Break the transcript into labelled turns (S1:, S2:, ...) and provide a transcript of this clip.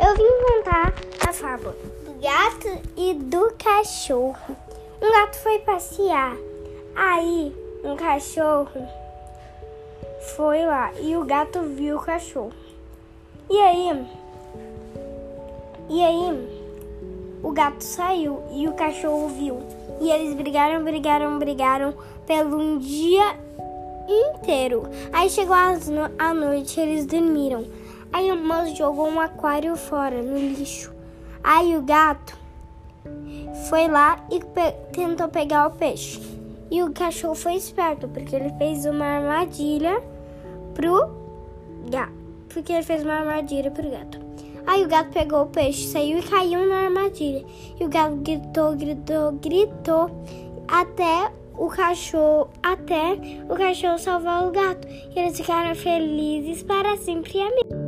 S1: Eu vim contar a fábula do gato e do cachorro. Um gato foi passear. Aí, um cachorro foi lá e o gato viu o cachorro. E aí, e aí, o gato saiu e o cachorro viu. E eles brigaram, brigaram, brigaram pelo um dia inteiro. Aí chegou a noite, eles dormiram. O moço jogou um aquário fora, no lixo. Aí o gato foi lá e pe tentou pegar o peixe. E o cachorro foi esperto, porque ele fez uma armadilha pro gato. Porque ele fez uma armadilha pro gato. Aí o gato pegou o peixe, saiu e caiu na armadilha. E o gato gritou, gritou, gritou até o cachorro, até o cachorro salvar o gato. E eles ficaram felizes para sempre amigos.